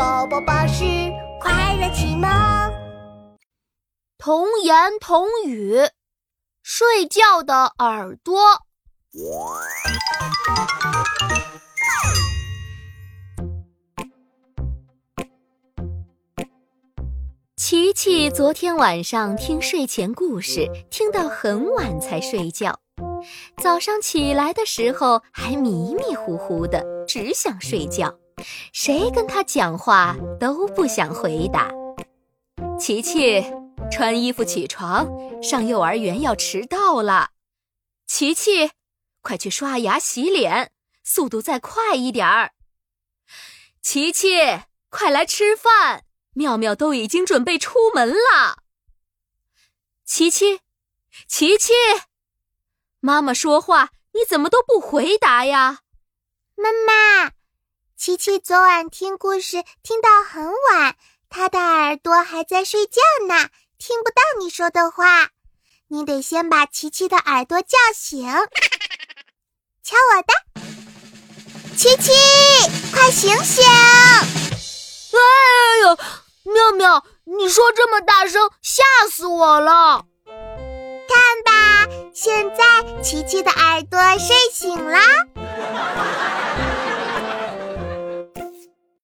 宝宝巴士快乐启蒙。童言童语，睡觉的耳朵。琪琪昨天晚上听睡前故事，听到很晚才睡觉。早上起来的时候还迷迷糊糊的，只想睡觉。谁跟他讲话都不想回答。琪琪，穿衣服起床，上幼儿园要迟到了。琪琪，快去刷牙洗脸，速度再快一点儿。琪琪，快来吃饭，妙妙都已经准备出门了。琪琪，琪琪，妈妈说话你怎么都不回答呀？妈妈。琪琪昨晚听故事听到很晚，他的耳朵还在睡觉呢，听不到你说的话。你得先把琪琪的耳朵叫醒。瞧我的，琪琪，快醒醒！哎呦，妙妙，你说这么大声，吓死我了！看吧，现在琪琪的耳朵睡醒了。